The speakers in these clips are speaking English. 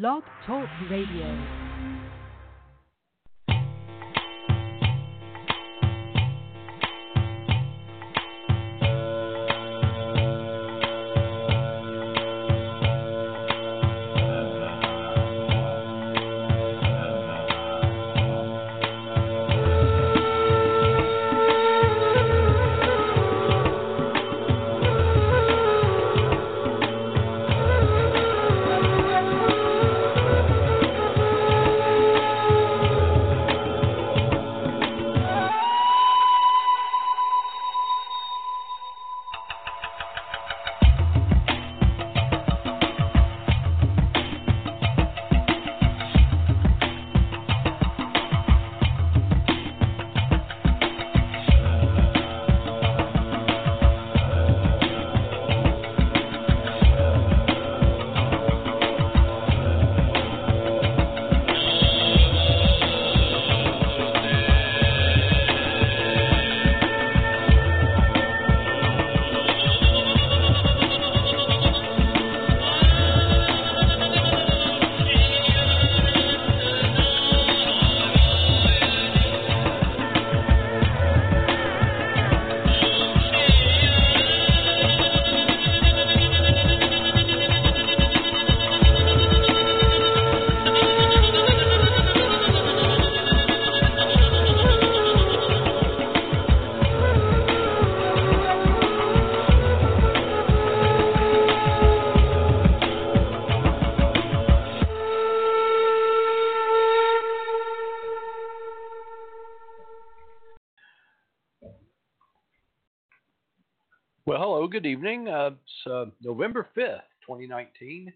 Blog Talk Radio. Well, hello, good evening. Uh, it's uh, November 5th, 2019,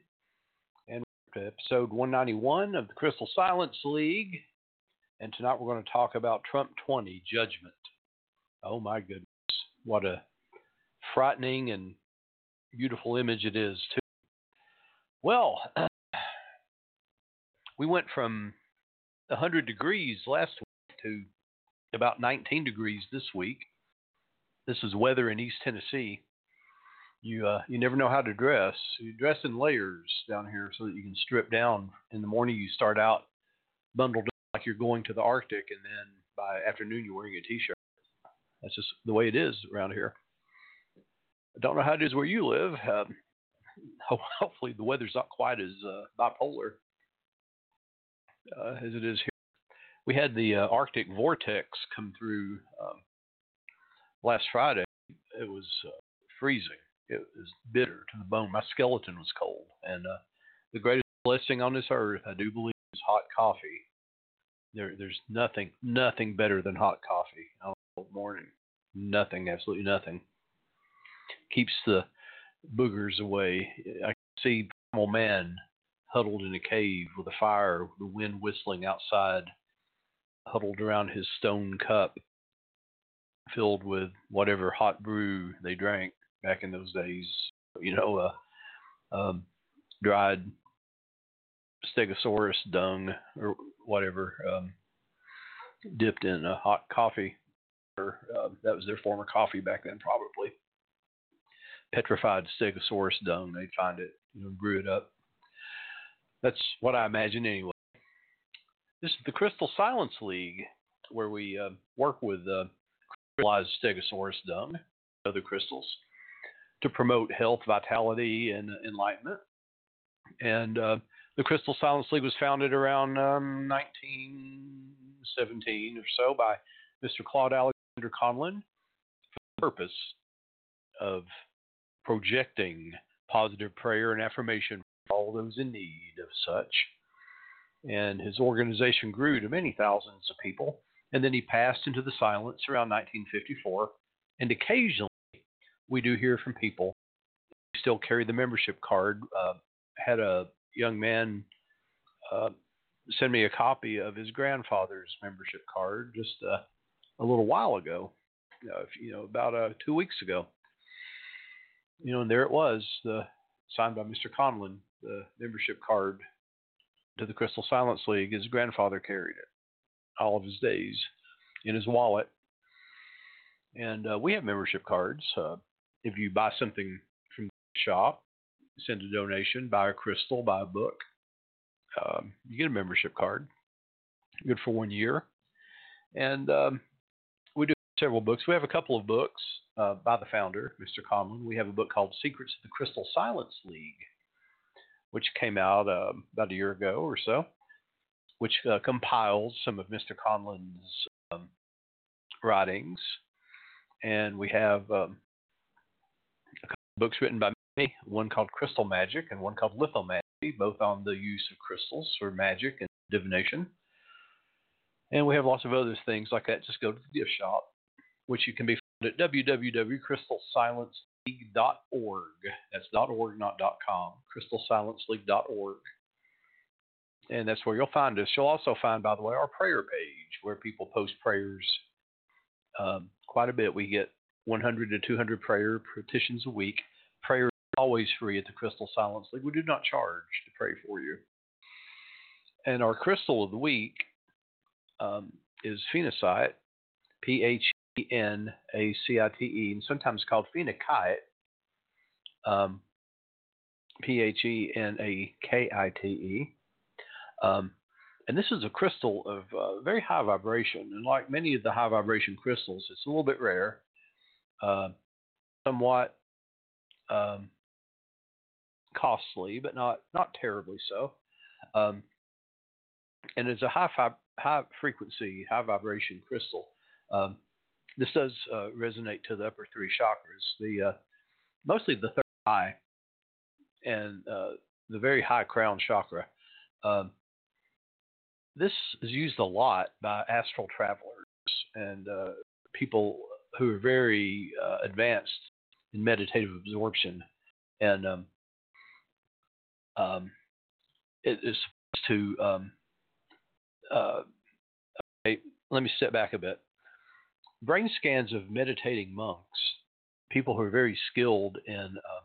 and episode 191 of the Crystal Silence League. And tonight we're going to talk about Trump 20 Judgment. Oh, my goodness. What a frightening and beautiful image it is, too. Well, we went from 100 degrees last week to about 19 degrees this week this is weather in East Tennessee. You uh, you never know how to dress. You dress in layers down here so that you can strip down. In the morning, you start out bundled up like you're going to the Arctic, and then by afternoon, you're wearing a t-shirt. That's just the way it is around here. I don't know how it is where you live. Um, hopefully, the weather's not quite as uh, bipolar uh, as it is here. We had the uh, Arctic vortex come through um, last Friday, it was uh, freezing. It was bitter to the bone. My skeleton was cold. And uh, the greatest blessing on this earth, I do believe, is hot coffee. There, there's nothing, nothing better than hot coffee on a morning. Nothing, absolutely nothing. Keeps the boogers away. I see primal man huddled in a cave with a fire, the wind whistling outside, huddled around his stone cup filled with whatever hot brew they drank back in those days. You know, uh, um, dried stegosaurus dung or whatever, um, dipped in a hot coffee. Or, uh, that was their former coffee back then, probably. Petrified stegosaurus dung. They'd find it, you know, brew it up. That's what I imagine anyway. This is the Crystal Silence League, where we uh, work with uh, crystallized stegosaurus dung, other crystals, to promote health, vitality, and enlightenment. And uh, the Crystal Silence League was founded around um, 1917 or so by Mr. Claude Alexander Conlin for the purpose of projecting positive prayer and affirmation for all those in need of such. And his organization grew to many thousands of people and then he passed into the silence around 1954. And occasionally, we do hear from people who still carry the membership card. Uh, had a young man uh, send me a copy of his grandfather's membership card just uh, a little while ago, uh, you know, about uh, two weeks ago. You know, and there it was, the signed by Mr. Conlin, the membership card to the Crystal Silence League. His grandfather carried it all of his days in his wallet. And uh, we have membership cards. Uh, if you buy something from the shop, send a donation, buy a crystal, buy a book, um, you get a membership card, good for one year, and um, we do several books. We have a couple of books uh, by the founder, Mr. Conlin. We have a book called Secrets of the Crystal Silence League, which came out uh, about a year ago or so, which uh, compiles some of Mr. Conlin's um, writings. And we have um, books written by me, one called Crystal Magic and one called Lithomancy, both on the use of crystals for magic and divination. And we have lots of other things like that. Just go to the gift shop, which you can be found at www.crystalsilenceleague.org. That's .org, not .com. crystalsilenceleague.org. And that's where you'll find us. You'll also find, by the way, our prayer page where people post prayers um, quite a bit. We get 100 to 200 prayer petitions a week. Prayer is always free at the Crystal Silence League. We do not charge to pray for you. And our crystal of the week um, is phenacite, P H E N A C I T E, and sometimes called phenakite, um, P H E N A K I T E. Um, and this is a crystal of uh, very high vibration. And like many of the high vibration crystals, it's a little bit rare, uh, somewhat um, costly, but not, not terribly so. Um, and it's a high, high frequency, high vibration crystal. Um, this does uh, resonate to the upper three chakras, the uh, mostly the third eye and uh, the very high crown chakra. This is used a lot by astral travelers and uh, people who are very uh, advanced in meditative absorption, and um, um, it is supposed to. Um, uh, okay, let me step back a bit. Brain scans of meditating monks, people who are very skilled in uh,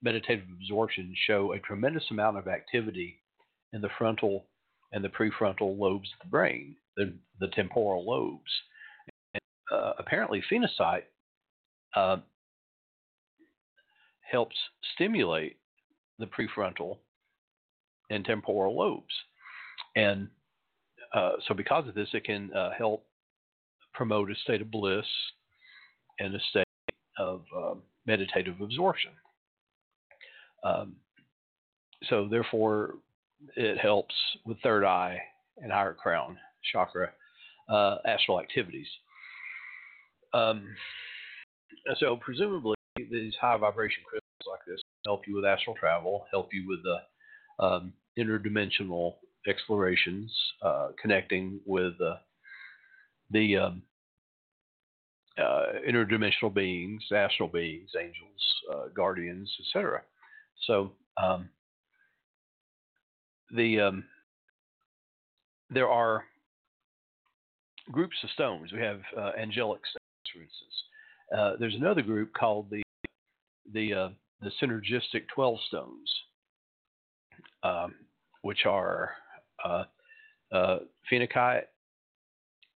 meditative absorption, show a tremendous amount of activity in the frontal and the prefrontal lobes of the brain, the, the temporal lobes. And, uh, apparently, phenacite uh, helps stimulate the prefrontal and temporal lobes. And uh, so, because of this, it can uh, help promote a state of bliss and a state of um, meditative absorption. Um, so, therefore, it helps with third eye and higher crown chakra uh, astral activities. Um, so presumably these high vibration crystals like this help you with astral travel, help you with the um, interdimensional explorations, uh, connecting with uh, the um, uh, interdimensional beings, astral beings, angels, uh, guardians, etc. So um, the um, there are groups of stones. We have uh, angelic stones, for instance. Uh, there's another group called the the uh, the synergistic twelve stones, um, which are uh, uh, phenakite,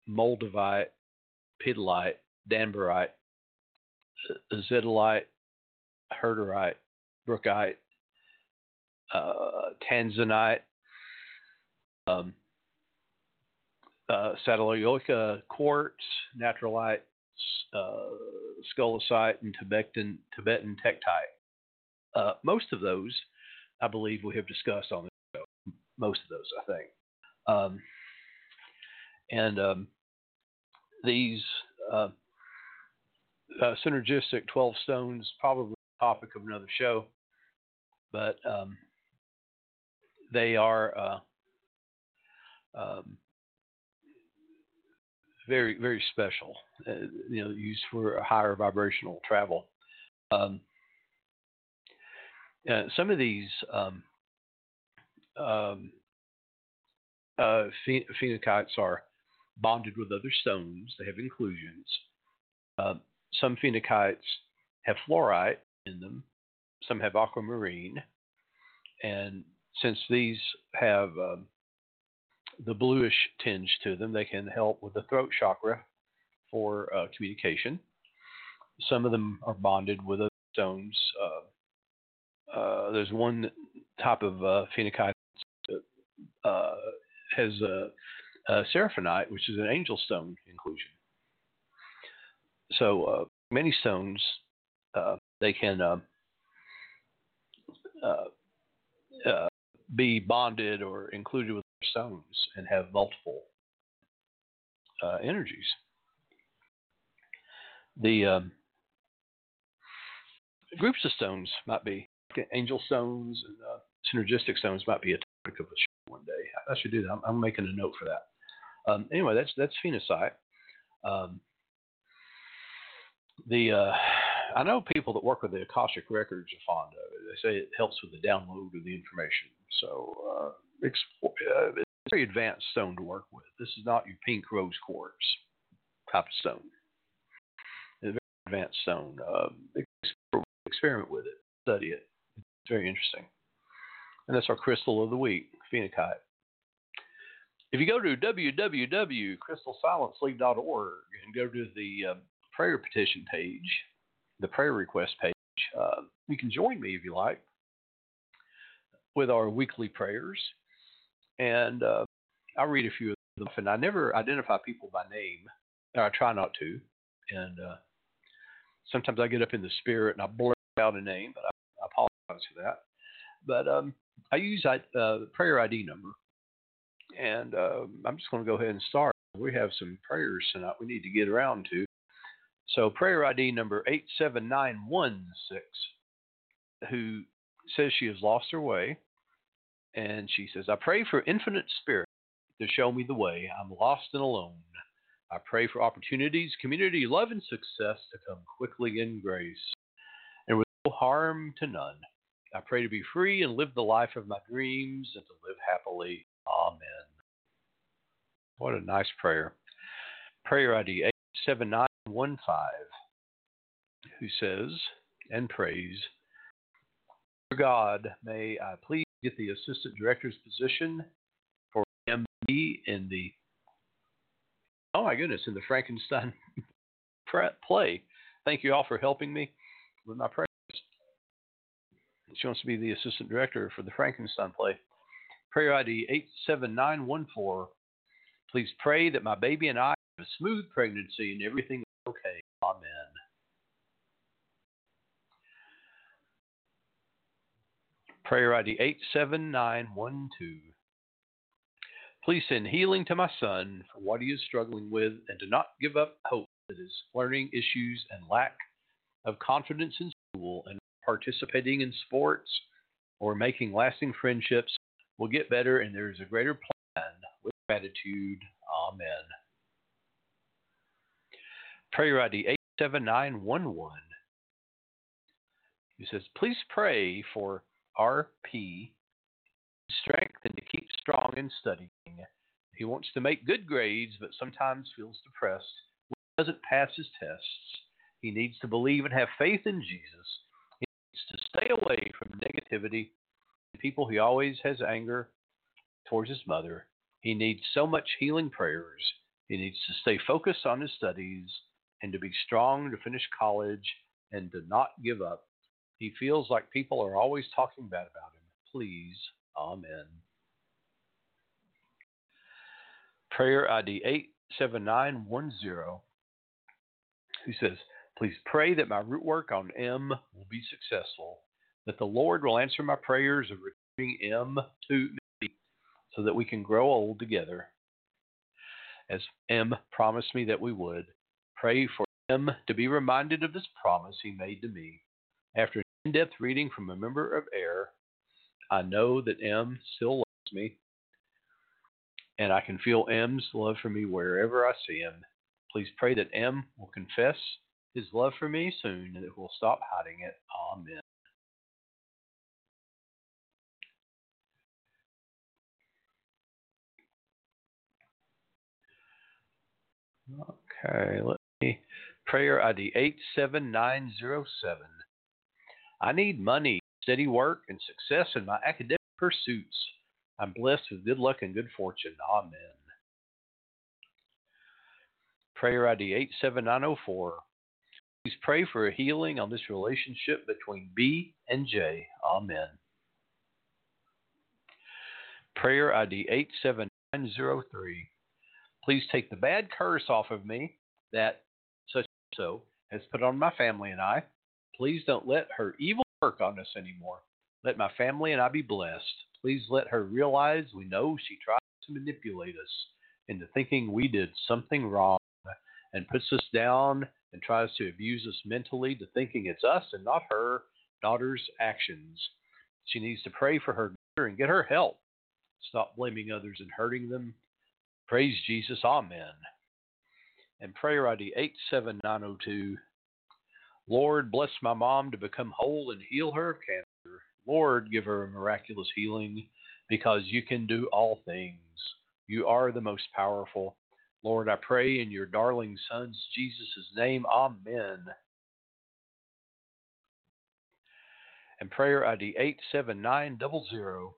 moldavite, petalite, danburite, azeztulite, herderite, brookite, uh, tanzanite, um, uh, quartz, natrolite, uh, and Tibetan Tibetan. Uh, most of those, I believe, we have discussed on the show. Most of those, I think. Um, and um, these uh, uh, synergistic 12 stones, probably topic of another show, but um, they are uh, um, very very special. Uh, you know, used for higher vibrational travel. Um, uh, some of these um, um, uh, phenakites are bonded with other stones. They have inclusions. Uh, some phenakites have fluorite in them. Some have aquamarine, and since these have um, the bluish tinge to them, they can help with the throat chakra for uh, communication. Some of them are bonded with other stones. Uh, uh, there's one type of uh, phenakite uh, has a, a seraphinite, which is an angel stone inclusion. So uh, many stones uh, they can be bonded or included with stones and have multiple uh, energies. The um, groups of stones might be angel stones and uh, synergistic stones might be a topic of a show one day. I should do that. I'm, I'm making a note for that. Um, anyway, that's that's phenacite. Um, the uh, I know people that work with the Akashic records are fond of it. They say it helps with the download of the information. So uh, it's, uh, it's very advanced stone to work with. This is not your pink rose quartz type of stone. It's a very advanced stone. Uh, experiment with it, study it. It's very interesting. And that's our crystal of the week, phenakite. If you go to www.crystalsilenceleague.org and go to the uh, prayer petition page, the prayer request page. You can join me if you like with our weekly prayers. And uh, I'll read a few of them. And I never identify people by name, I try not to. And uh, sometimes I get up in the spirit and I blurt out a name, but I, I apologize for that. But um, I use uh, the prayer ID number. And uh, I'm just going to go ahead and start. We have some prayers tonight we need to get around to. So prayer ID number 87916, who says she has lost her way. And she says, I pray for infinite spirit to show me the way. I'm lost and alone. I pray for opportunities, community, love, and success to come quickly in grace and with no harm to none. I pray to be free and live the life of my dreams and to live happily. Amen. What a nice prayer. Prayer ID 87915, who says and prays, God, may I please get the assistant director's position for MD in the, oh my goodness, in the Frankenstein play. Thank you all for helping me with my prayers. She wants to be the assistant director for the Frankenstein play. Prayer ID 87914. Please pray that my baby and I have a smooth pregnancy and everything is Okay. Amen. Prayer ID 87912. Please send healing to my son for what he is struggling with and do not give up hope that his learning issues and lack of confidence in school and participating in sports or making lasting friendships will get better and there is a greater plan with gratitude. Amen. Prayer ID 87911. He says, Please pray for RP strength and to keep strong in studying. He wants to make good grades, but sometimes feels depressed when he doesn't pass his tests. He needs to believe and have faith in Jesus. He needs to stay away from negativity and people. He always has anger towards his mother. He needs so much healing prayers. He needs to stay focused on his studies and to be strong to finish college and to not give up. He feels like people are always talking bad about him. Please, Amen. Prayer ID 87910, who says, Please pray that my root work on M will be successful, that the Lord will answer my prayers of returning M to me so that we can grow old together. As M promised me that we would, pray for him to be reminded of this promise he made to me. After an in depth reading from a member of AIR, I know that M still loves me, and I can feel M's love for me wherever I see him. Please pray that M will confess his love for me soon and that will stop hiding it. Amen. Okay, let prayer ID 87907. I need money, steady work, and success in my academic pursuits. I'm blessed with good luck and good fortune. Amen. Prayer ID 87904. Please pray for a healing on this relationship between B and J. Amen. Prayer ID 87903. Please take the bad curse off of me that such so has put on my family and I. Please don't let her evil work on us anymore. Let my family and I be blessed. Please let her realize we know she tries to manipulate us into thinking we did something wrong and puts us down and tries to abuse us mentally to thinking it's us and not her daughter's actions. She needs to pray for her and get her help. Stop blaming others and hurting them. Praise Jesus. Amen. And prayer ID 87902. Lord, bless my mom to become whole and heal her of cancer. Lord, give her a miraculous healing because you can do all things. You are the most powerful. Lord, I pray in your darling Son's Jesus' name. Amen. And prayer ID 87900.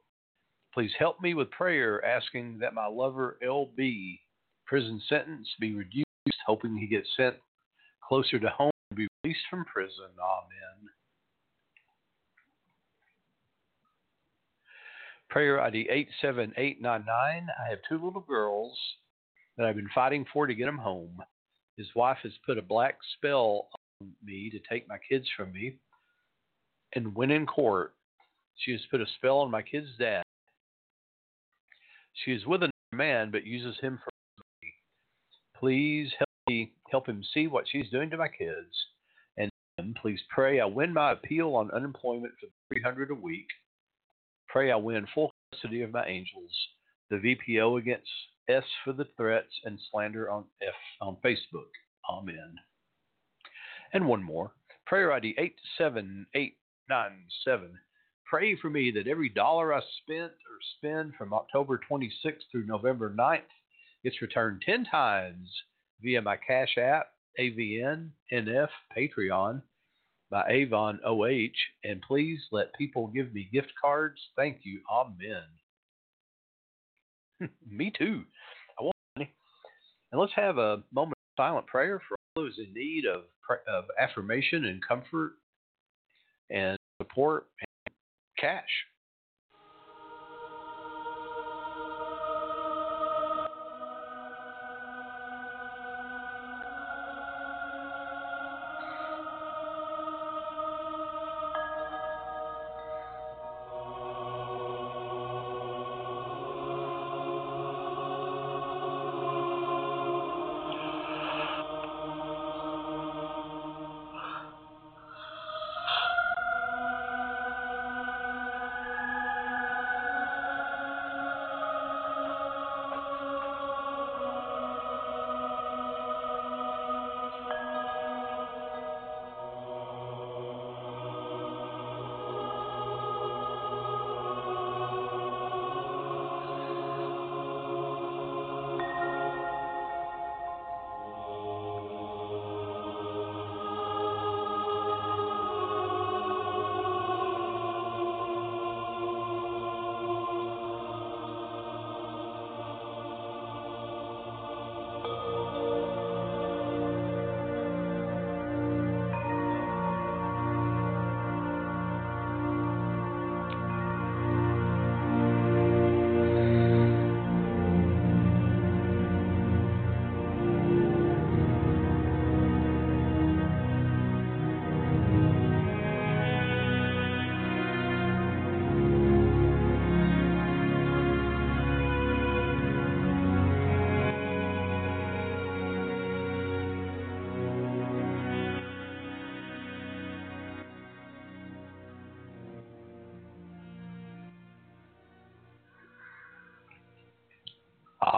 Please help me with prayer asking that my lover LB prison sentence be reduced, hoping he gets sent closer to home released from prison. Amen. Prayer ID 87899. I have two little girls that I've been fighting for to get them home. His wife has put a black spell on me to take my kids from me. And when in court, she has put a spell on my kid's dad. She is with another man but uses him for money. Please help me help him see what she's doing to my kids. And please pray I win my appeal on unemployment for 300 a week. Pray I win full custody of my angels. The VPO against S for the threats and slander on F on Facebook. Amen. And one more. Prayer ID 87897. Pray for me that every dollar I spent or spend from October 26th through November 9th gets returned 10 times via my Cash App, AVN, NF, Patreon, by Avon OH. And please let people give me gift cards. Thank you. Amen. me too. I want money. And let's have a moment of silent prayer for all those in need of, of affirmation and comfort and support and cash.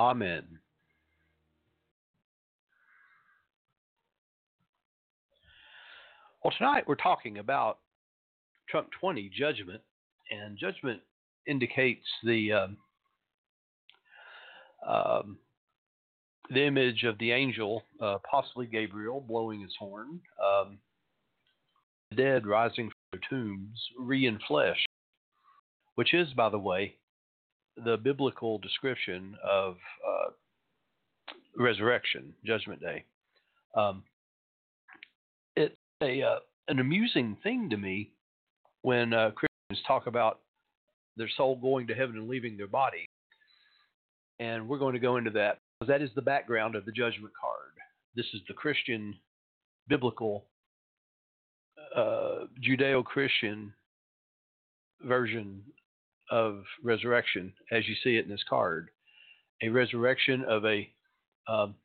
Amen. Well, tonight we're talking about Trump 20 judgment, and judgment indicates the um, um, the image of the angel, uh, possibly Gabriel, blowing his horn, um, the dead rising from their tombs, re in flesh, which is, by the way, the biblical description of uh, resurrection, Judgment Day. Um, it's a uh, an amusing thing to me when uh, Christians talk about their soul going to heaven and leaving their body. and we're going to go into that because that is the background of the judgment card. This is the Christian, biblical, uh, Judeo Christian version of resurrection as you see it in this card. A resurrection of a um,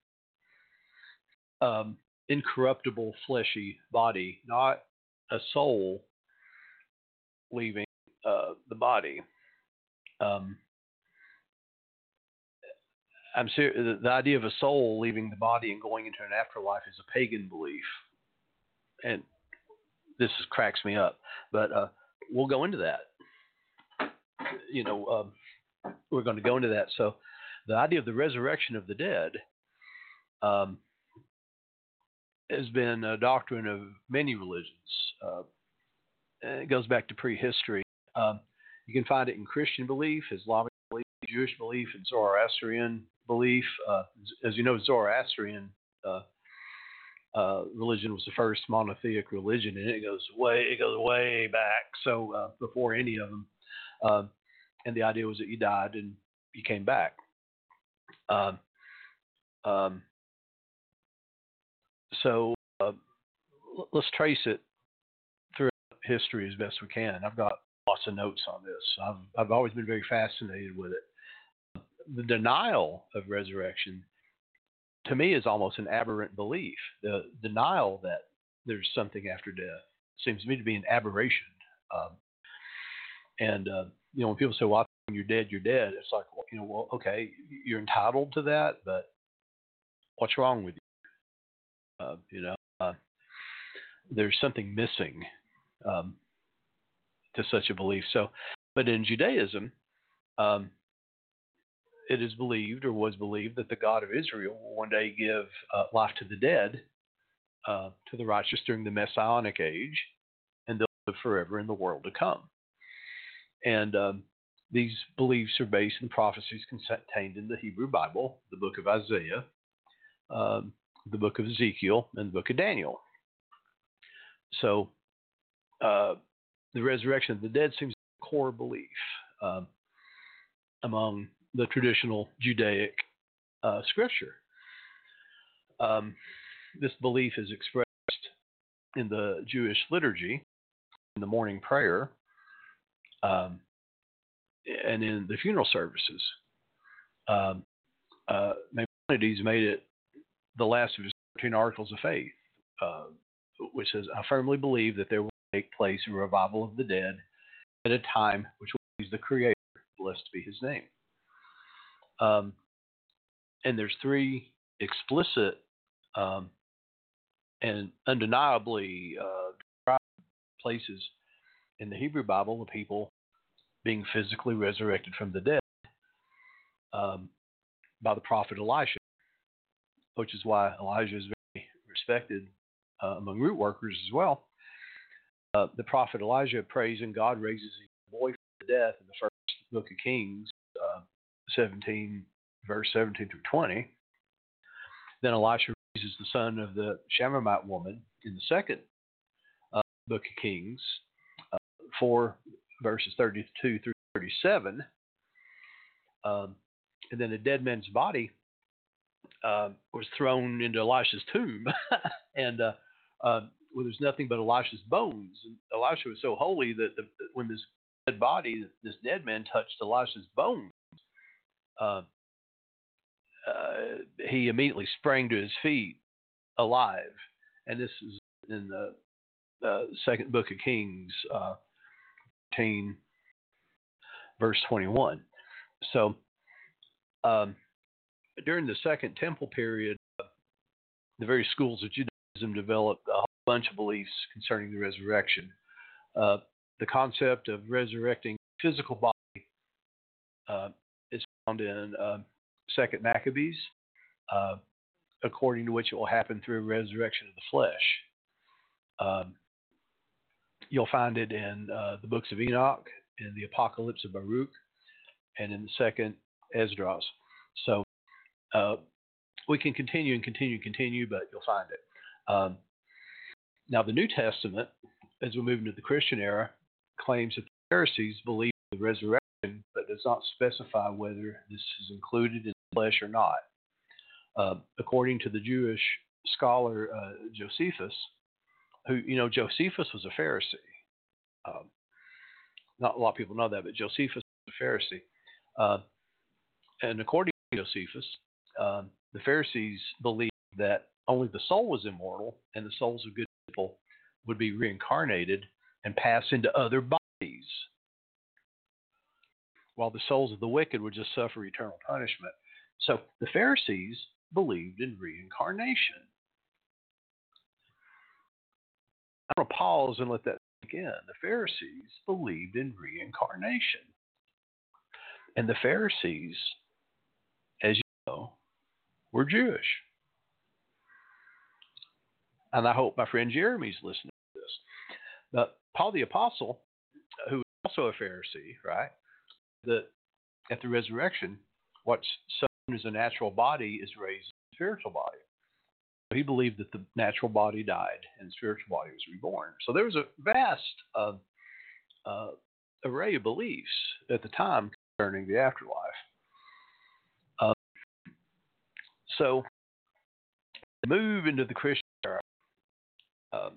um, incorruptible fleshy body, not a soul leaving uh, the body. Um, I'm serious. The idea of a soul leaving the body and going into an afterlife is a pagan belief, and this cracks me up. But uh, we'll go into that. You know, um, we're going to go into that. So, the idea of the resurrection of the dead um, has been a doctrine of many religions. Uh, it goes back to prehistory. Um, you can find it in Christian belief, Islamic belief, Jewish belief, and Zoroastrian belief. Uh, as you know, Zoroastrian uh, uh, religion was the first monotheic religion, and it goes way it goes way back. So uh, before any of them, um, and the idea was that you died and you came back. Um, um, so uh, let's trace it through history as best we can. I've got lots of notes on this. I've I've always been very fascinated with it. The denial of resurrection, to me, is almost an aberrant belief. The denial that there's something after death seems to me to be an aberration. Um, and uh, you know, when people say, "Well, when you're dead, you're dead," it's like, you know, well, okay, you're entitled to that, but what's wrong with you? Uh, you know, uh, there's something missing. Um, to such a belief. So, but in Judaism, um, it is believed or was believed that the God of Israel will one day give uh, life to the dead, uh, to the righteous during the Messianic age, and they'll live forever in the world to come. And um, these beliefs are based in prophecies contained in the Hebrew Bible, the book of Isaiah, um, the book of Ezekiel, and the book of Daniel. So, uh, the resurrection of the dead seems a core belief um, among the traditional Judaic uh, scripture. Um, this belief is expressed in the Jewish liturgy, in the morning prayer, um, and in the funeral services. Um, uh, Maimonides made it the last of his 13 articles of faith, uh, which says, I firmly believe that there will take place a revival of the dead at a time which will please the Creator, blessed be His name. Um, and there's three explicit um, and undeniably uh, places in the Hebrew Bible of people being physically resurrected from the dead um, by the prophet Elisha, which is why Elijah is very respected uh, among root workers as well uh, the prophet Elijah prays and God raises a boy from the death in the first book of Kings, uh, 17, verse 17 through 20. Then Elisha raises the son of the Shunammite woman in the second uh, book of Kings, 4 verses 32 through 37. Um, and then a dead man's body uh, was thrown into Elisha's tomb. and uh, uh, well, there's nothing but Elisha's bones. And Elisha was so holy that the, when this dead body, this dead man touched Elisha's bones, uh, uh, he immediately sprang to his feet alive. And this is in the uh, second book of Kings, 10, verse 21. So um, during the Second Temple period, the various schools of Judaism developed a whole bunch of beliefs concerning the resurrection. Uh, the concept of resurrecting physical body uh, is found in uh, Second Maccabees, uh, according to which it will happen through resurrection of the flesh. Um, you'll find it in uh, the books of Enoch, in the Apocalypse of Baruch, and in the Second Esdras. So uh, we can continue and continue and continue, but you'll find it. Um, now, the New Testament, as we move into the Christian era, claims that the Pharisees believe in the resurrection, but does not specify whether this is included in the flesh or not. Uh, according to the Jewish scholar uh, Josephus, who, you know, Josephus was a Pharisee. Um, not a lot of people know that, but Josephus was a Pharisee. Uh, and according to Josephus, um, the Pharisees believed that only the soul was immortal and the souls of good people would be reincarnated and pass into other bodies, while the souls of the wicked would just suffer eternal punishment. So the Pharisees believed in reincarnation. I'm going to pause and let that sink in. The Pharisees believed in reincarnation. And the Pharisees, as you know, were Jewish. And I hope my friend Jeremy's listening to this. But Paul the Apostle, who was also a Pharisee, right, that at the resurrection, what's sown as a natural body is raised as a spiritual body. He believed that the natural body died and spiritual body was reborn. So there was a vast uh, uh, array of beliefs at the time concerning the afterlife. Uh, so, move into the Christian era. Um,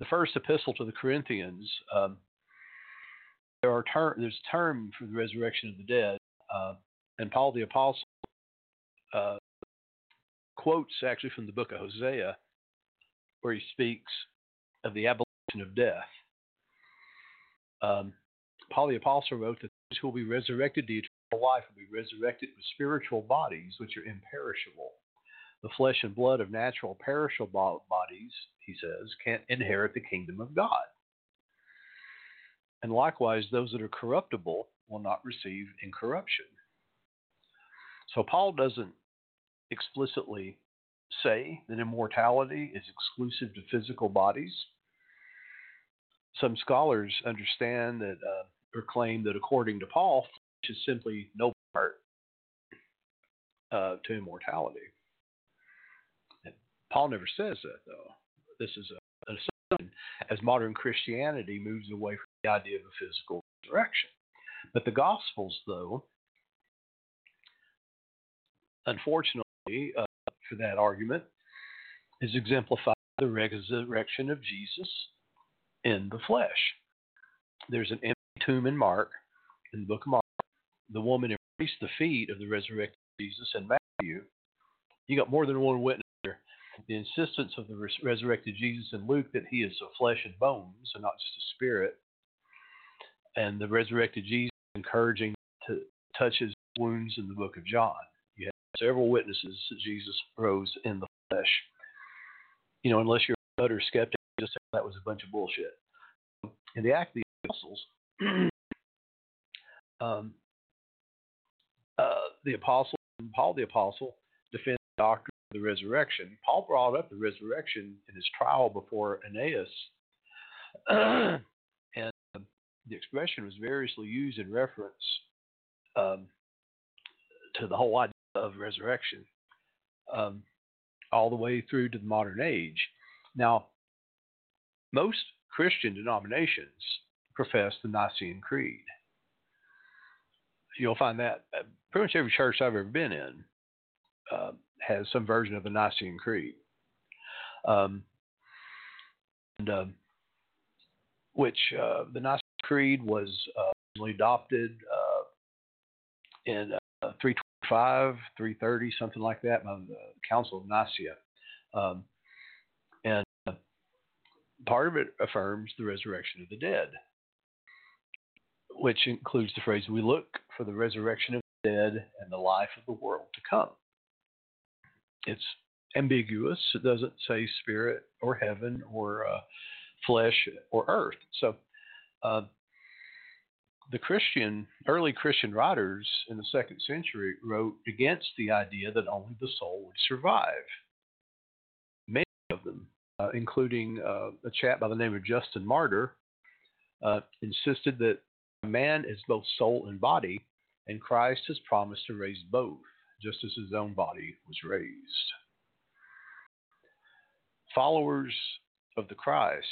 the first epistle to the Corinthians, um, there are ter- there's a term for the resurrection of the dead, uh, and Paul the apostle uh, quotes actually from the book of Hosea, where he speaks of the abolition of death. Um, Paul the apostle wrote that those who will be resurrected to eternal life will be resurrected with spiritual bodies which are imperishable. The flesh and blood of natural perishable bodies, he says, can't inherit the kingdom of God. And likewise, those that are corruptible will not receive incorruption. So Paul doesn't explicitly say that immortality is exclusive to physical bodies. Some scholars understand that uh, or claim that according to Paul, flesh is simply no part uh, to immortality. Paul never says that, though. This is a, an assumption as modern Christianity moves away from the idea of a physical resurrection. But the Gospels, though, unfortunately, uh, for that argument, is exemplified by the resurrection of Jesus in the flesh. There's an empty tomb in Mark, in the book of Mark. The woman embraced the feet of the resurrected Jesus in Matthew. You got more than one witness the insistence of the res- resurrected Jesus in Luke that he is of flesh and bones and not just a spirit, and the resurrected Jesus encouraging to touch his wounds in the book of John. Several witnesses that Jesus rose in the flesh. You know, unless you're a utter skeptic, just say that was a bunch of bullshit. In the Act of the Apostles, um, uh, the apostle, Paul the apostle, defends the doctrine of the resurrection. Paul brought up the resurrection in his trial before Ananias, and the expression was variously used in reference um, to the whole idea of resurrection, um, all the way through to the modern age. Now, most Christian denominations profess the Nicene Creed. You'll find that uh, pretty much every church I've ever been in uh, has some version of the Nicene Creed, um, and um, which uh, the Nicene Creed was uh, adopted uh, in uh, 325, 330, something like that, by the Council of Nicaea, um, and uh, part of it affirms the resurrection of the dead, which includes the phrase "We look for the resurrection of the dead and the life of the world to come." it's ambiguous. It doesn't say spirit or heaven or uh, flesh or earth. So uh, the Christian, early Christian writers in the second century wrote against the idea that only the soul would survive. Many of them, uh, including uh, a chap by the name of Justin Martyr, uh, insisted that man is both soul and body, and Christ has promised to raise both just as his own body was raised. Followers of the Christ,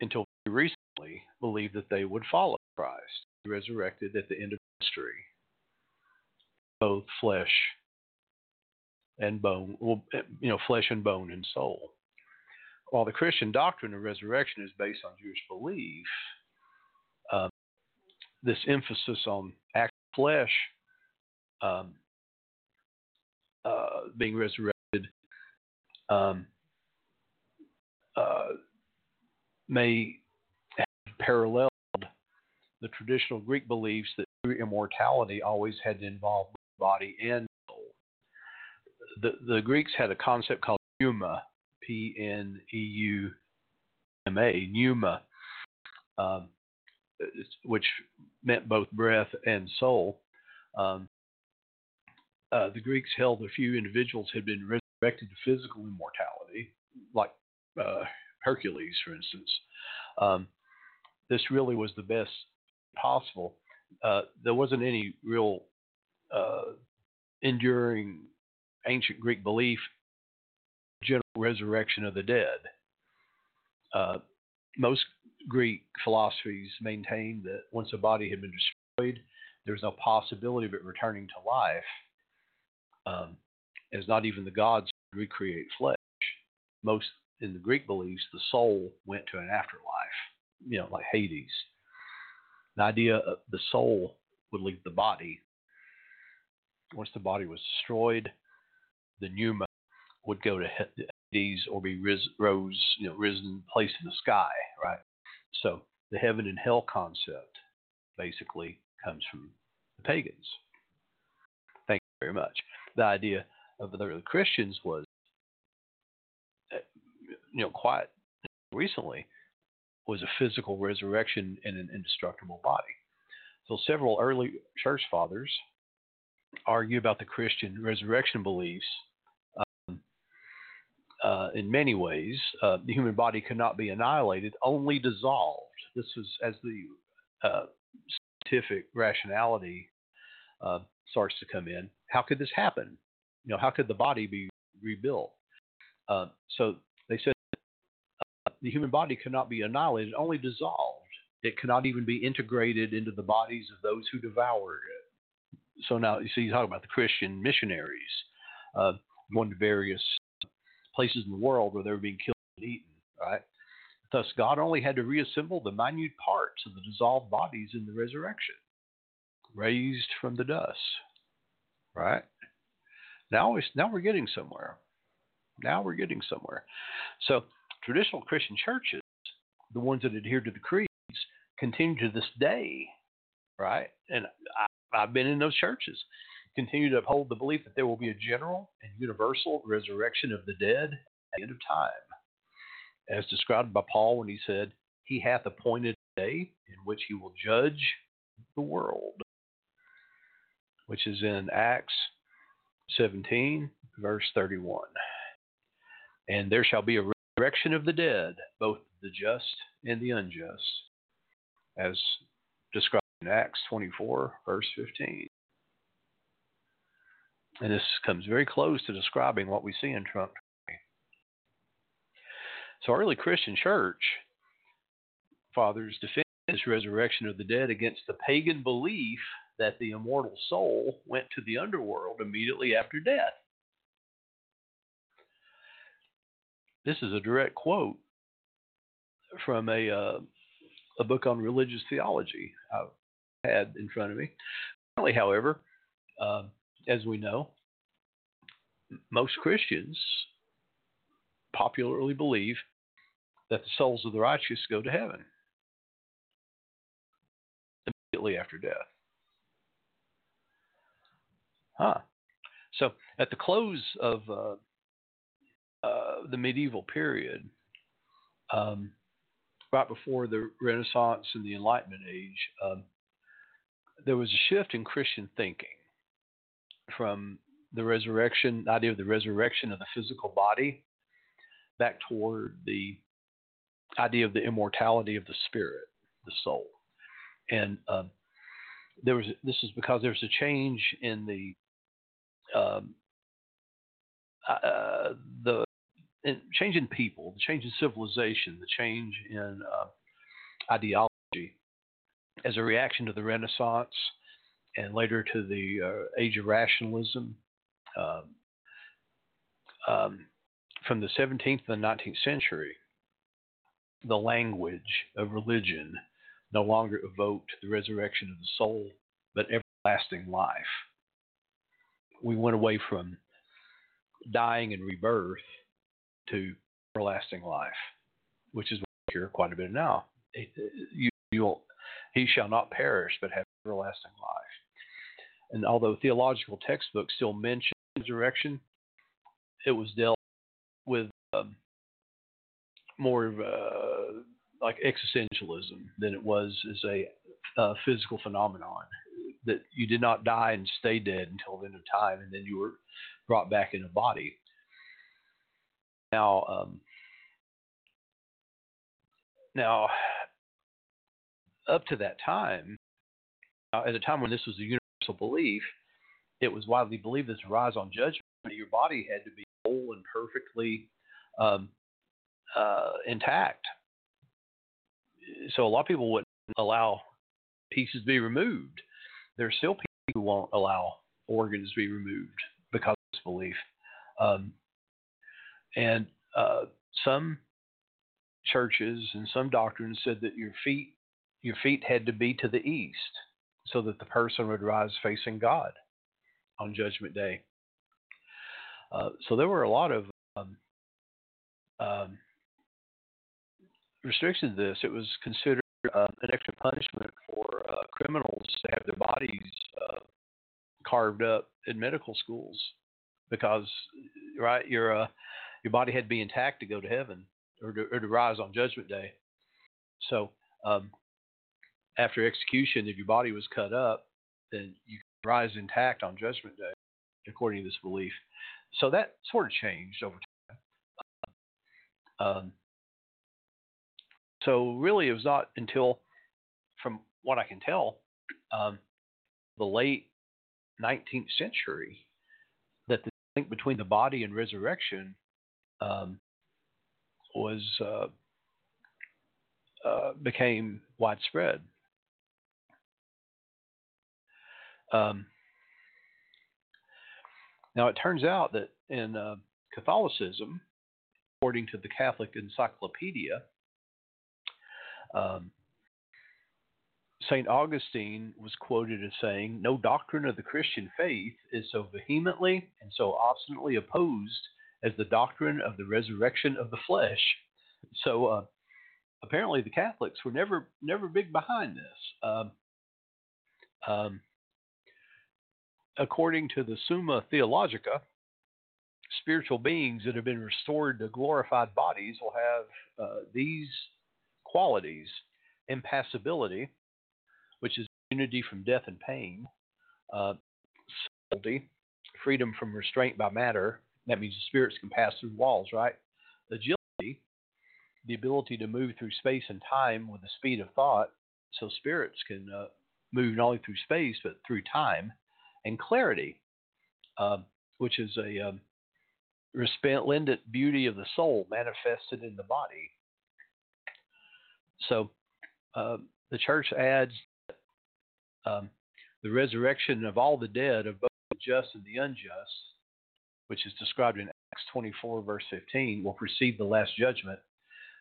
until believed that they would follow Christ, resurrected at the end of history, both flesh and bone, well, you know, flesh and bone and soul. While the Christian doctrine of resurrection is based on Jewish belief, um, this emphasis on actual flesh um, uh, being resurrected um, uh, may paralleled the traditional Greek beliefs that immortality always had to involve body and soul. The, the Greeks had a concept called pneuma, P N E U M A, pneuma, um, which meant both breath and soul. Um, uh, the Greeks held a few individuals had been resurrected to physical immortality, like uh, Hercules, for instance. Um, this really was the best possible. Uh, there wasn't any real uh, enduring ancient Greek belief, general resurrection of the dead. Uh, most Greek philosophies maintained that once a body had been destroyed, there was no possibility of it returning to life, um, as not even the gods could recreate flesh. Most in the Greek beliefs, the soul went to an afterlife, you know, like Hades. The idea of the soul would leave the body. Once the body was destroyed, the pneuma would go to Hades or be ris- rose, you know, risen, placed in the sky, right? So the heaven and hell concept basically comes from the pagans. Thank you very much. The idea of the early Christians was uh, you know, quite recently was a physical resurrection in an indestructible body. So several early church fathers argue about the Christian resurrection beliefs. Um, uh, in many ways, uh, the human body cannot be annihilated, only dissolved. This was as the uh, scientific rationality uh, starts to come in. How could this happen? You know, how could the body be rebuilt? Uh, so they said the human body cannot be annihilated, only dissolved. It cannot even be integrated into the bodies of those who devoured it. So now you see, you talk about the Christian missionaries uh, going to various places in the world where they were being killed and eaten, right? Thus, God only had to reassemble the minute parts of the dissolved bodies in the resurrection, raised from the dust, right? Now, now we're getting somewhere. Now we're getting somewhere. So traditional Christian churches, the ones that adhere to the creeds, continue to this day, right? And I, I've been in those churches, continue to uphold the belief that there will be a general and universal resurrection of the dead at the end of time, as described by Paul when he said, He hath appointed a day in which he will judge the world, which is in Acts 17, verse 31. And there shall be a resurrection of the dead, both the just and the unjust, as described in Acts 24, verse 15. And this comes very close to describing what we see in Trump. So, early Christian church fathers defend this resurrection of the dead against the pagan belief that the immortal soul went to the underworld immediately after death. This is a direct quote from a uh, a book on religious theology I've had in front of me. Currently, however, uh, as we know, most Christians popularly believe that the souls of the righteous go to heaven immediately after death. Huh. So, at the close of uh, uh, the medieval period, um, right before the Renaissance and the Enlightenment age, um, there was a shift in Christian thinking from the resurrection, the idea of the resurrection of the physical body, back toward the idea of the immortality of the spirit, the soul. And um, there was this is because there's a change in the um, uh, the change in people, the change in civilization, the change in uh, ideology as a reaction to the Renaissance and later to the uh, age of rationalism. Um, um, from the 17th and the 19th century, the language of religion no longer evoked the resurrection of the soul, but everlasting life. We went away from dying and rebirth to everlasting life, which is what we hear quite a bit now. You, you'll, he shall not perish, but have everlasting life. And although theological textbooks still mention resurrection, it was dealt with um, more of uh, like existentialism than it was as a uh, physical phenomenon. That you did not die and stay dead until the end of time, and then you were brought back in a body. Now, um, now, up to that time, uh, at a time when this was a universal belief, it was widely believed that to rise on judgment, your body had to be whole and perfectly um, uh, intact. So a lot of people wouldn't allow pieces to be removed. There are still people who won't allow organs to be removed because of this belief. Um, and uh, some churches and some doctrines said that your feet your feet had to be to the east so that the person would rise facing God on Judgment Day. Uh, so there were a lot of um, um, restrictions to this. It was considered uh, an extra punishment for uh, criminals to have their bodies uh, carved up in medical schools because, right, your uh, your body had to be intact to go to heaven or to, or to rise on Judgment Day. So um, after execution, if your body was cut up, then you rise intact on Judgment Day, according to this belief. So that sort of changed over time. Um, so really, it was not until, from what I can tell, um, the late 19th century that the link between the body and resurrection um, was uh, uh, became widespread. Um, now, it turns out that in uh, Catholicism, according to the Catholic Encyclopedia, um, St. Augustine was quoted as saying, No doctrine of the Christian faith is so vehemently and so obstinately opposed as the doctrine of the resurrection of the flesh. So uh, apparently the Catholics were never never big behind this. Um, um, according to the Summa Theologica, spiritual beings that have been restored to glorified bodies will have uh, these qualities impassibility, which is immunity from death and pain, uh, subtlety, freedom from restraint by matter. That means the spirits can pass through walls, right? Agility, the ability to move through space and time with the speed of thought, so spirits can uh, move not only through space but through time and clarity, uh, which is a um, resplendent beauty of the soul manifested in the body. So uh, the church adds um, the resurrection of all the dead, of both the just and the unjust, which is described in Acts 24, verse 15, will precede the last judgment.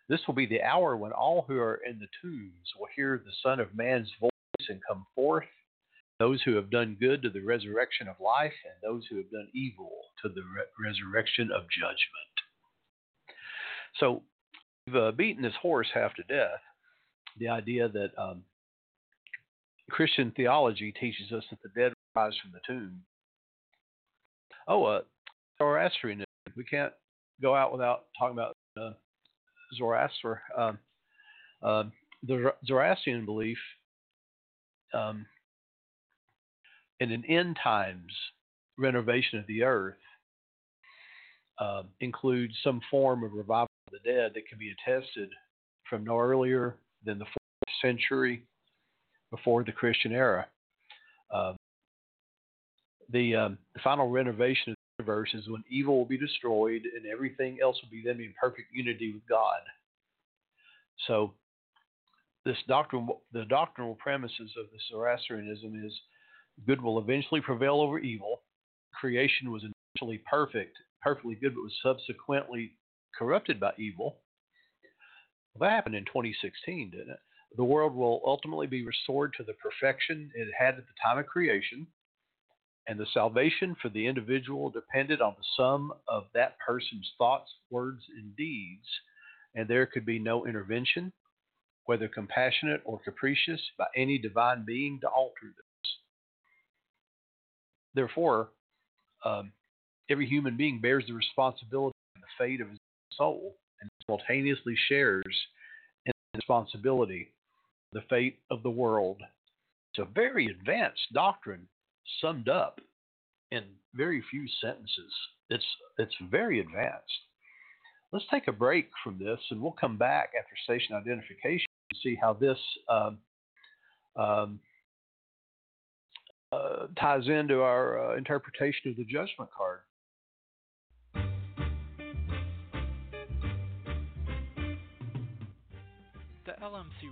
This will be the hour when all who are in the tombs will hear the Son of Man's voice and come forth those who have done good to the resurrection of life, and those who have done evil to the re- resurrection of judgment. So we've uh, beaten this horse half to death. The idea that um, Christian theology teaches us that the dead rise from the tomb. Oh, uh, Zoroastrianism. We can't go out without talking about uh, Zoroaster. Um, uh, the Zoroastrian belief um, in an end times renovation of the earth uh, includes some form of revival of the dead that can be attested from no earlier than the fourth century before the Christian era. Uh, the, um, the final renovation universe is when evil will be destroyed and everything else will be then in perfect unity with God. So this doctrine, the doctrinal premises of the Zoroastrianism is good will eventually prevail over evil. Creation was initially perfect, perfectly good, but was subsequently corrupted by evil. Well, that happened in 2016, didn't it? The world will ultimately be restored to the perfection it had at the time of creation, and the salvation for the individual depended on the sum of that person's thoughts, words, and deeds, and there could be no intervention, whether compassionate or capricious, by any divine being to alter this. Therefore, um, every human being bears the responsibility of the fate of his soul and simultaneously shares in the responsibility the fate of the world. It's a very advanced doctrine summed up in very few sentences. It's it's very advanced. Let's take a break from this, and we'll come back after station identification and see how this um, um, uh, ties into our uh, interpretation of the judgment card.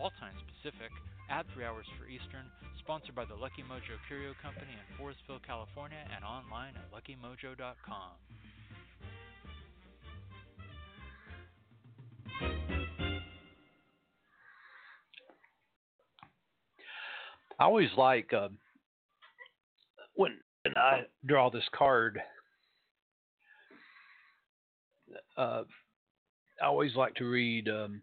all times Pacific, Add three hours for Eastern, sponsored by the Lucky Mojo Curio Company in Forestville, California, and online at luckymojo.com. I always like uh, when, I draw this card. Uh, I always like to read um,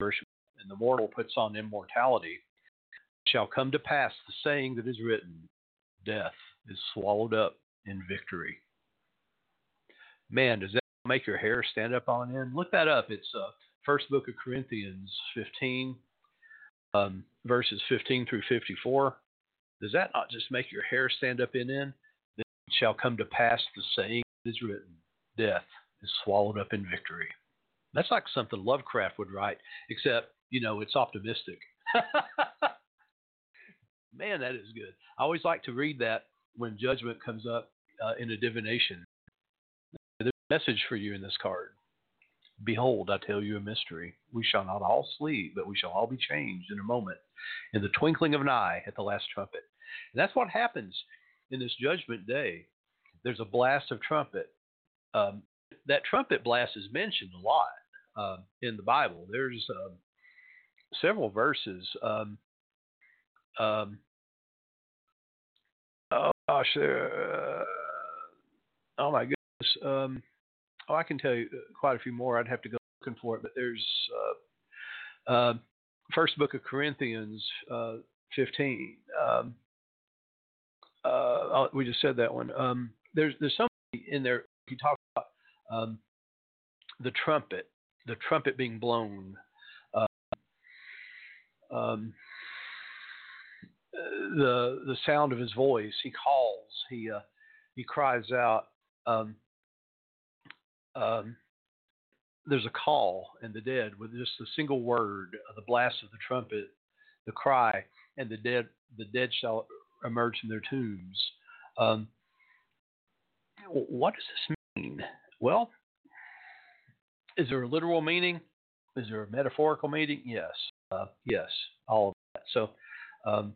and the mortal puts on immortality, shall come to pass the saying that is written Death is swallowed up in victory. Man, does that make your hair stand up on end? Look that up. It's uh, first book of Corinthians 15, um, verses 15 through 54. Does that not just make your hair stand up in end? Then shall come to pass the saying that is written Death is swallowed up in victory. That's like something Lovecraft would write, except, you know, it's optimistic. Man, that is good. I always like to read that when judgment comes up uh, in a divination. There's a message for you in this card. Behold, I tell you a mystery. We shall not all sleep, but we shall all be changed in a moment, in the twinkling of an eye at the last trumpet. And that's what happens in this judgment day. There's a blast of trumpet. Um, that trumpet blast is mentioned a lot uh, in the Bible. There's um, several verses. Um, um, oh gosh, uh, oh my goodness. Um, oh, I can tell you quite a few more. I'd have to go looking for it, but there's uh, uh, first book of Corinthians, uh, 15. Um, uh, oh, we just said that one. Um, there's there's something in there. He talks about um, the trumpet the trumpet being blown, uh, um, the the sound of his voice. He calls. He uh, he cries out. Um, um, there's a call in the dead with just a single word, the blast of the trumpet, the cry, and the dead the dead shall emerge from their tombs. Um, what does this mean? Well, is there a literal meaning? Is there a metaphorical meaning? Yes. Uh, yes. All of that. So um,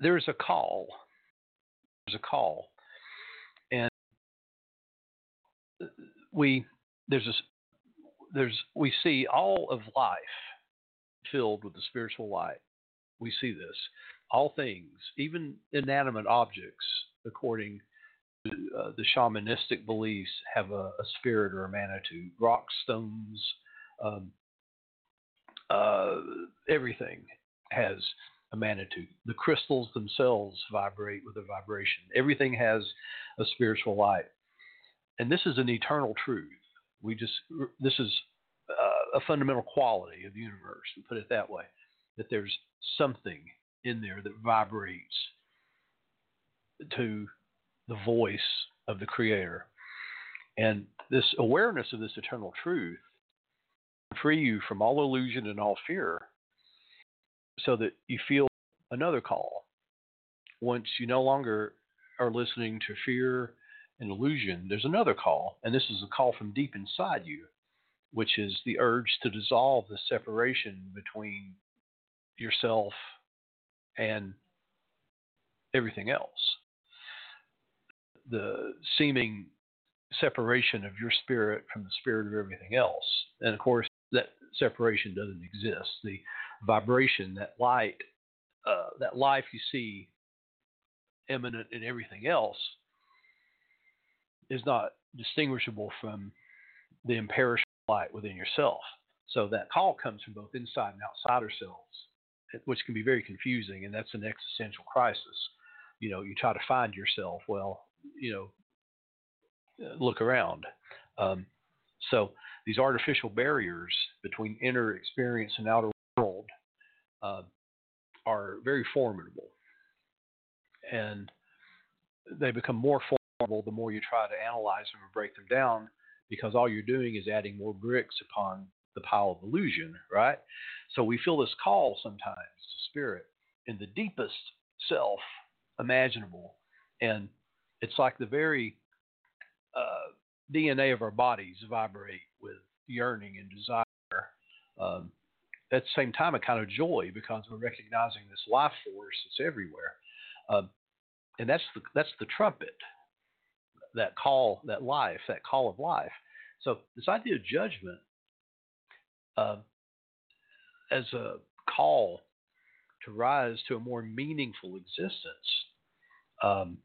there's a call. There's a call, and we there's a there's we see all of life filled with the spiritual light. we see this. All things, even inanimate objects, according uh, the shamanistic beliefs, have a, a, spirit or a manitou. Rock, stones, um, uh, everything has a manitou. The crystals themselves vibrate with a vibration. Everything has a spiritual light. And this is an eternal truth. We just, this is uh, a fundamental quality of the universe, we put it that way, that there's something in there that vibrates to the voice of the Creator. And this awareness of this eternal truth free you from all illusion and all fear so that you feel another call. Once you no longer are listening to fear and illusion, there's another call, and this is a call from deep inside you, which is the urge to dissolve the separation between yourself and everything else. The seeming separation of your spirit from the spirit of everything else. And of course, that separation doesn't exist. The vibration, that light, uh, that life you see eminent in everything else is not distinguishable from the imperishable light within yourself. So that call comes from both inside and outside ourselves, which can be very confusing, and that's an existential crisis. You know, you try to find yourself. Well, you know, look around. Um, so these artificial barriers between inner experience and outer world uh, are very formidable. And they become more formidable the more you try to analyze them and break them down because all you're doing is adding more bricks upon the pile of illusion, right? So we feel this call sometimes to spirit in the deepest self imaginable. And it's like the very uh, DNA of our bodies vibrate with yearning and desire. Um, at the same time, a kind of joy because we're recognizing this life force that's everywhere, um, and that's the that's the trumpet, that call, that life, that call of life. So this idea of judgment uh, as a call to rise to a more meaningful existence um,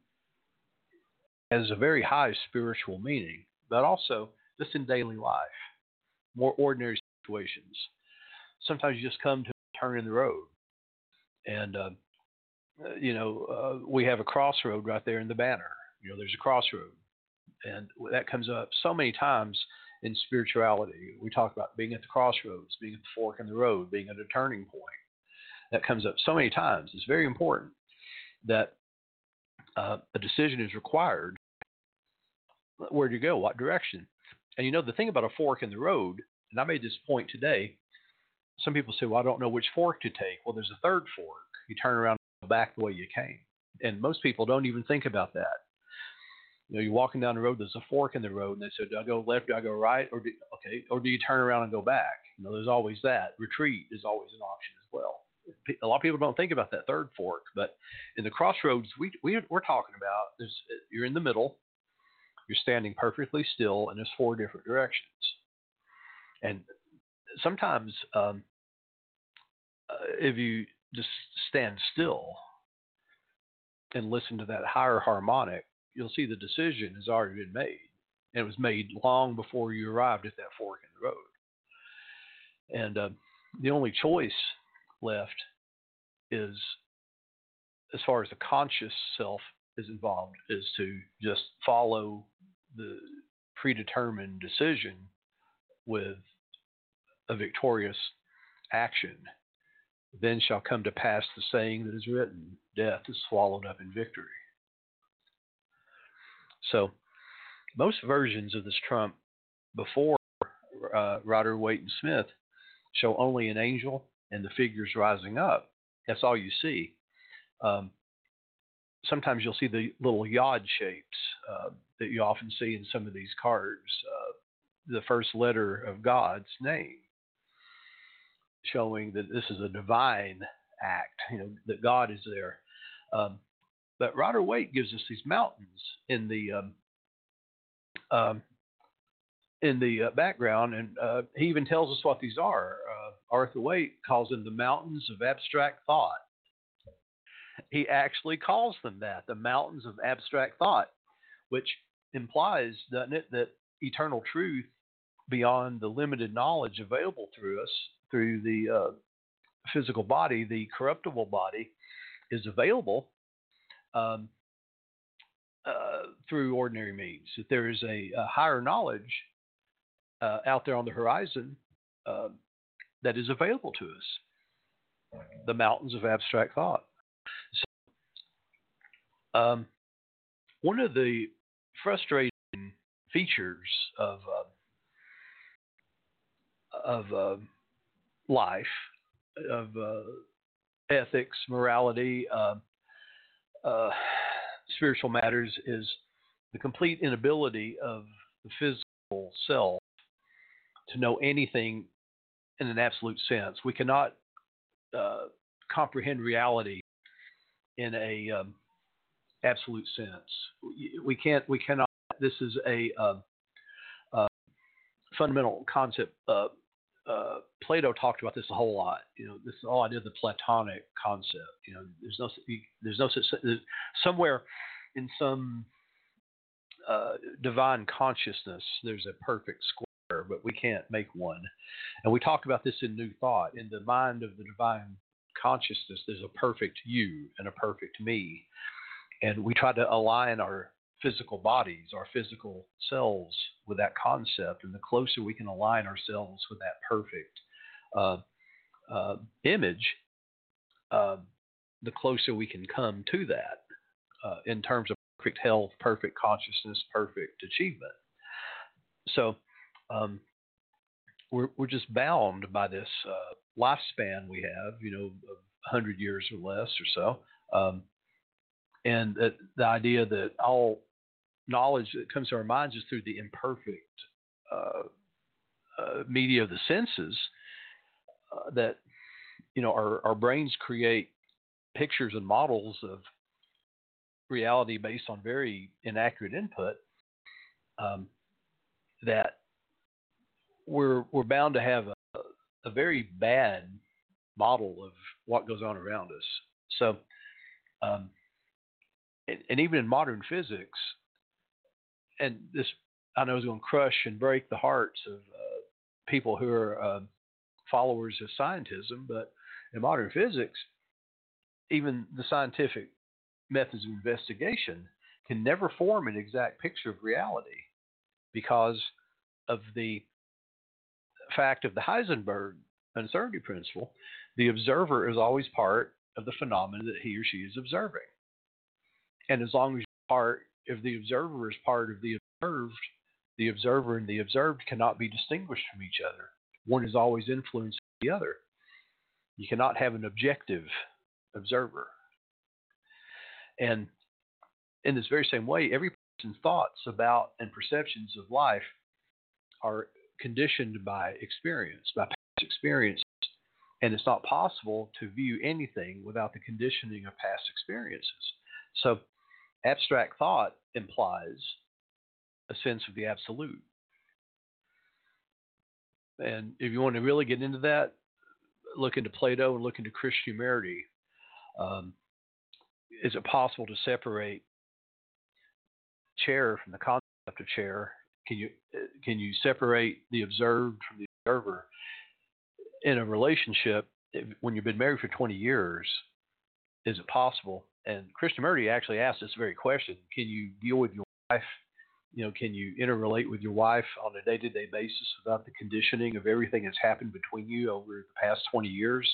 has a very high spiritual meaning but also just in daily life, more ordinary situations. Sometimes you just come to a turn in the road, and uh, you know uh, we have a crossroad right there in the banner. You know, there's a crossroad, and that comes up so many times in spirituality. We talk about being at the crossroads, being at the fork in the road, being at a turning point. That comes up so many times. It's very important that uh, a decision is required where to go, what direction. And you know, the thing about a fork in the road, and I made this point today, some people say, well, I don't know which fork to take. Well, there's a third fork. You turn around go back the way you came. And most people don't even think about that. You know, you're walking down the road, there's a fork in the road, and they say, do I go left, do I go right, or do, okay, or do you turn around and go back? You know, there's always that. Retreat is always an option as well. A lot of people don't think about that third fork, but in the crossroads we, we we're talking about, there's you're in the middle, you're standing perfectly still, and there's four different directions. And sometimes, um, uh, if you just stand still and listen to that higher harmonic, you'll see the decision has already been made. And it was made long before you arrived at that fork in the road. And uh, the only choice left is, as far as the conscious self is involved, is to just follow the predetermined decision with a victorious action, then shall come to pass the saying that is written death is swallowed up in victory. So, most versions of this trump before uh, Rider Waite and Smith show only an angel and the figures rising up. That's all you see. Um, sometimes you'll see the little yod shapes uh, that you often see in some of these cards. Uh, the first letter of God's name, showing that this is a divine act, you know, that God is there. Um, but Rider Waite gives us these mountains in the um, um, in the uh, background, and uh, he even tells us what these are. Uh, Arthur Waite calls them the mountains of abstract thought. He actually calls them that, the mountains of abstract thought, which implies, doesn't it, that eternal truth beyond the limited knowledge available through us through the uh, physical body, the corruptible body, is available um, uh, through ordinary means. That there is a, a higher knowledge uh, out there on the horizon uh, that is available to us. The mountains of abstract thought. So, um, one of the frustrating features of uh, of uh, life, of uh, ethics, morality, spiritual matters, is the complete inability of the physical self to know anything in an absolute sense. We cannot uh, comprehend reality in a um, absolute sense. We can't. We cannot. This is a uh, uh, fundamental concept. Uh, uh, Plato talked about this a whole lot. You know, this is all I did the Platonic concept. You know, there's no there's no such there's somewhere in some uh, divine consciousness there's a perfect square but we can't make one. And we talk about this in New Thought. In the mind of the divine consciousness, there's a perfect you and a perfect me. And we try to align our physical bodies, our physical selves with that concept. And the closer we can align ourselves with that perfect uh, uh, image, uh, the closer we can come to that uh, in terms of perfect health, perfect consciousness, perfect achievement. So, um, we're we're just bound by this uh, lifespan we have, you know, of 100 years or less or so, um, and that the idea that all knowledge that comes to our minds is through the imperfect uh, uh, media of the senses. Uh, that you know, our our brains create pictures and models of reality based on very inaccurate input. Um, that we're we're bound to have a, a very bad model of what goes on around us. So, um, and, and, even in modern physics, and this I know is going to crush and break the hearts of uh, people who are uh, followers of scientism, but in modern physics, even the scientific methods of investigation can never form an exact picture of reality because of the fact of the Heisenberg uncertainty principle, the observer is always part of the phenomenon that he or she is observing. And as long as part, if the observer is part of the observed, the observer and the observed cannot be distinguished from each other. One is always influencing the other. You cannot have an objective observer. And in this very same way, every person's thoughts about and perceptions of life are conditioned by experience, by past experiences. And it's not possible to view anything without the conditioning of past experiences. So, abstract thought implies a sense of the absolute. And if you want to really get into that, look into Plato and look into Krishnamurti. Um, is it possible to separate chair from the concept of chair can you can you separate the observed from the observer in a relationship when you've been married for 20 years? Is it possible? And Krishnamurti actually asked this very question: Can you deal with your wife? You know, can you interrelate with your wife on a day-to-day basis without the conditioning of everything that's happened between you over the past 20 years?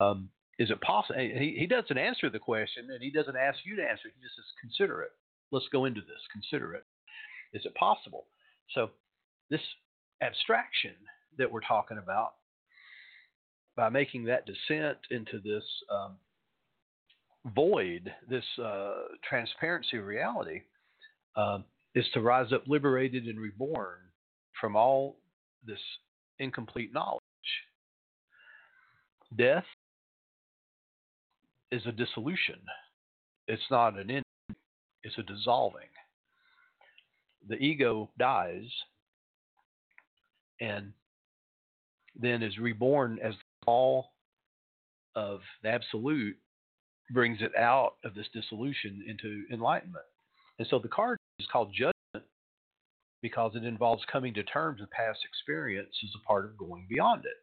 Um, is it possible? He, he doesn't answer the question, and he doesn't ask you to answer. He just says, "Consider it. Let's go into this. Consider it." Is it possible? So, this abstraction that we're talking about, by making that descent into this um, void, this uh, transparency of reality, uh, is to rise up liberated and reborn from all this incomplete knowledge. Death is a dissolution. It's not an end, it's a dissolving the ego dies and then is reborn as the call of the absolute brings it out of this dissolution into enlightenment. And so the card is called judgment because it involves coming to terms with past experience as a part of going beyond it.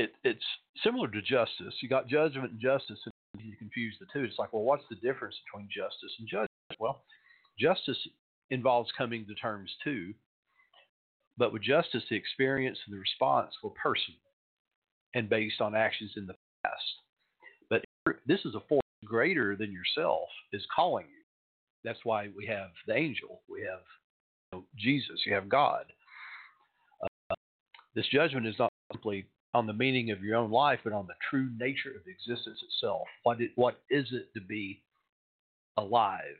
It, it's similar to justice. You got judgment and justice, and you confuse the two. It's like, well, what's the difference between justice and judgment? Justice involves coming to terms too, but with justice, the experience and the response were personal and based on actions in the past. But this is a force greater than yourself is calling you. That's why we have the angel, we have you know, Jesus, you have God. Uh, this judgment is not simply on the meaning of your own life, but on the true nature of existence itself. What, it, what is it to be alive?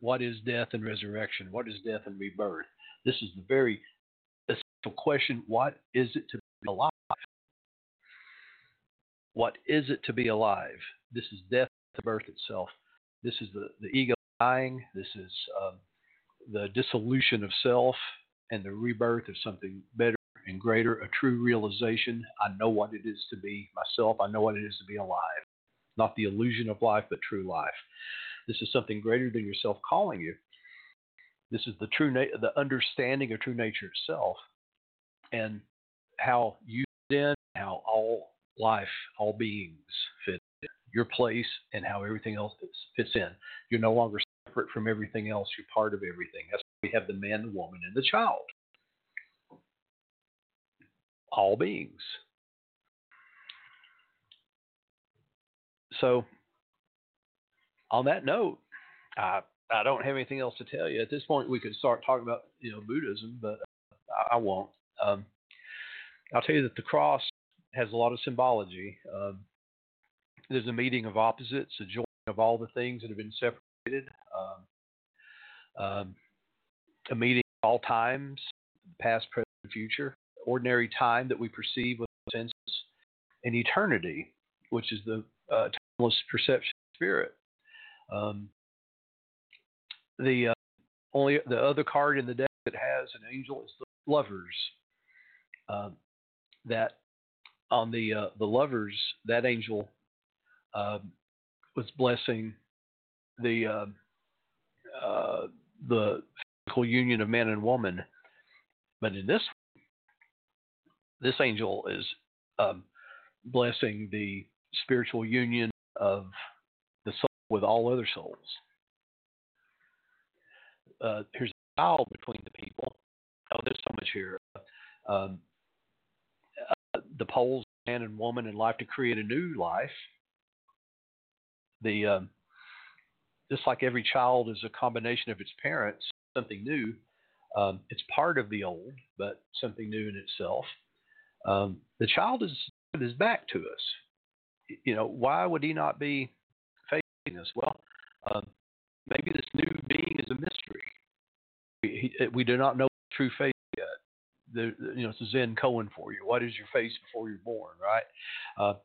What is death and resurrection? What is death and rebirth? This is the very essential question. What is it to be alive? What is it to be alive? This is death, the birth itself. This is the, the ego dying. This is um, the dissolution of self and the rebirth of something better and greater, a true realization. I know what it is to be myself. I know what it is to be alive. Not the illusion of life, but true life. This is something greater than yourself calling you. This is the true na- the understanding of true nature itself, and how you then how all life, all beings fit in. your place, and how everything else fits in. You're no longer separate from everything else. You're part of everything. That's why we have the man, the woman, and the child. All beings. So, on that note, I I don't have anything else to tell you at this point. We could start talking about you know Buddhism, but I, I won't. Um, I'll tell you that the cross has a lot of symbology. Um, there's a meeting of opposites, a joining of all the things that have been separated, um, um, a meeting of all times, past, present, future, ordinary time that we perceive with senses, and eternity, which is the uh, timeless perception of spirit. Um, the uh, only the other card in the deck that has an angel is the lovers. Um, that on the uh, the lovers, that angel um, was blessing the uh, uh, the physical union of man and woman, but in this this angel is um, blessing the spiritual union of with all other souls. Uh, here's a child between the people. Oh, there's so much here. Um, the poles, man and woman in life, to create a new life. The um, just like every child is a combination of its parents, something new. Um, it's part of the old, but something new in itself. Um, the child is is back to us. You know, why would he not be us? Well, um, maybe this new being is a mystery. We, he, we do not know true faith yet. the, you know, it's a Zen koan for you. What is your face before you're born, right? Uh,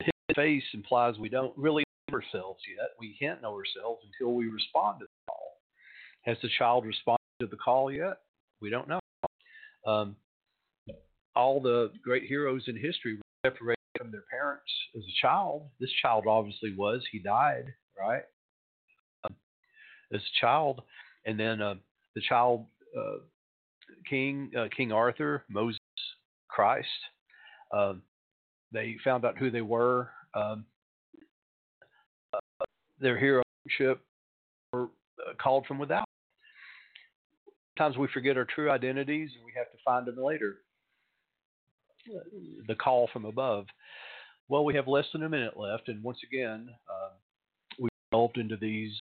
his face implies we don't really know ourselves yet. We can't know ourselves until we respond to the call. Has the child responded to the call yet? We don't know. Um, all the great heroes in history were separated from their parents as a child. This child obviously was. He died, right? Um, as a child, and then uh, the child uh, King uh, King Arthur, Moses, Christ. Um, they found out who they were. Um, uh, their heroship were uh, called from without. Sometimes we forget our true identities and we have to find them later. The call from above. Well, we have less than a minute left, and once again, uh, we delved into these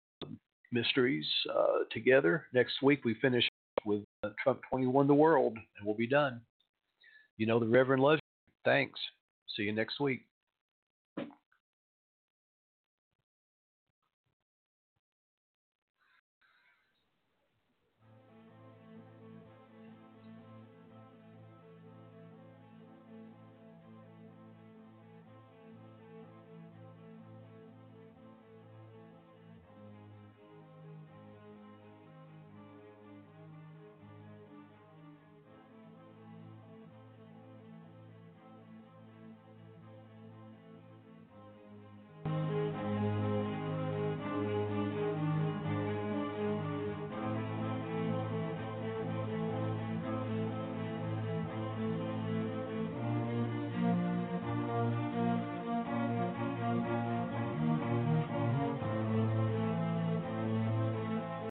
mysteries uh, together. Next week, we finish with uh, Trump 21 the world, and we'll be done. You know, the Reverend loves you. Thanks. See you next week.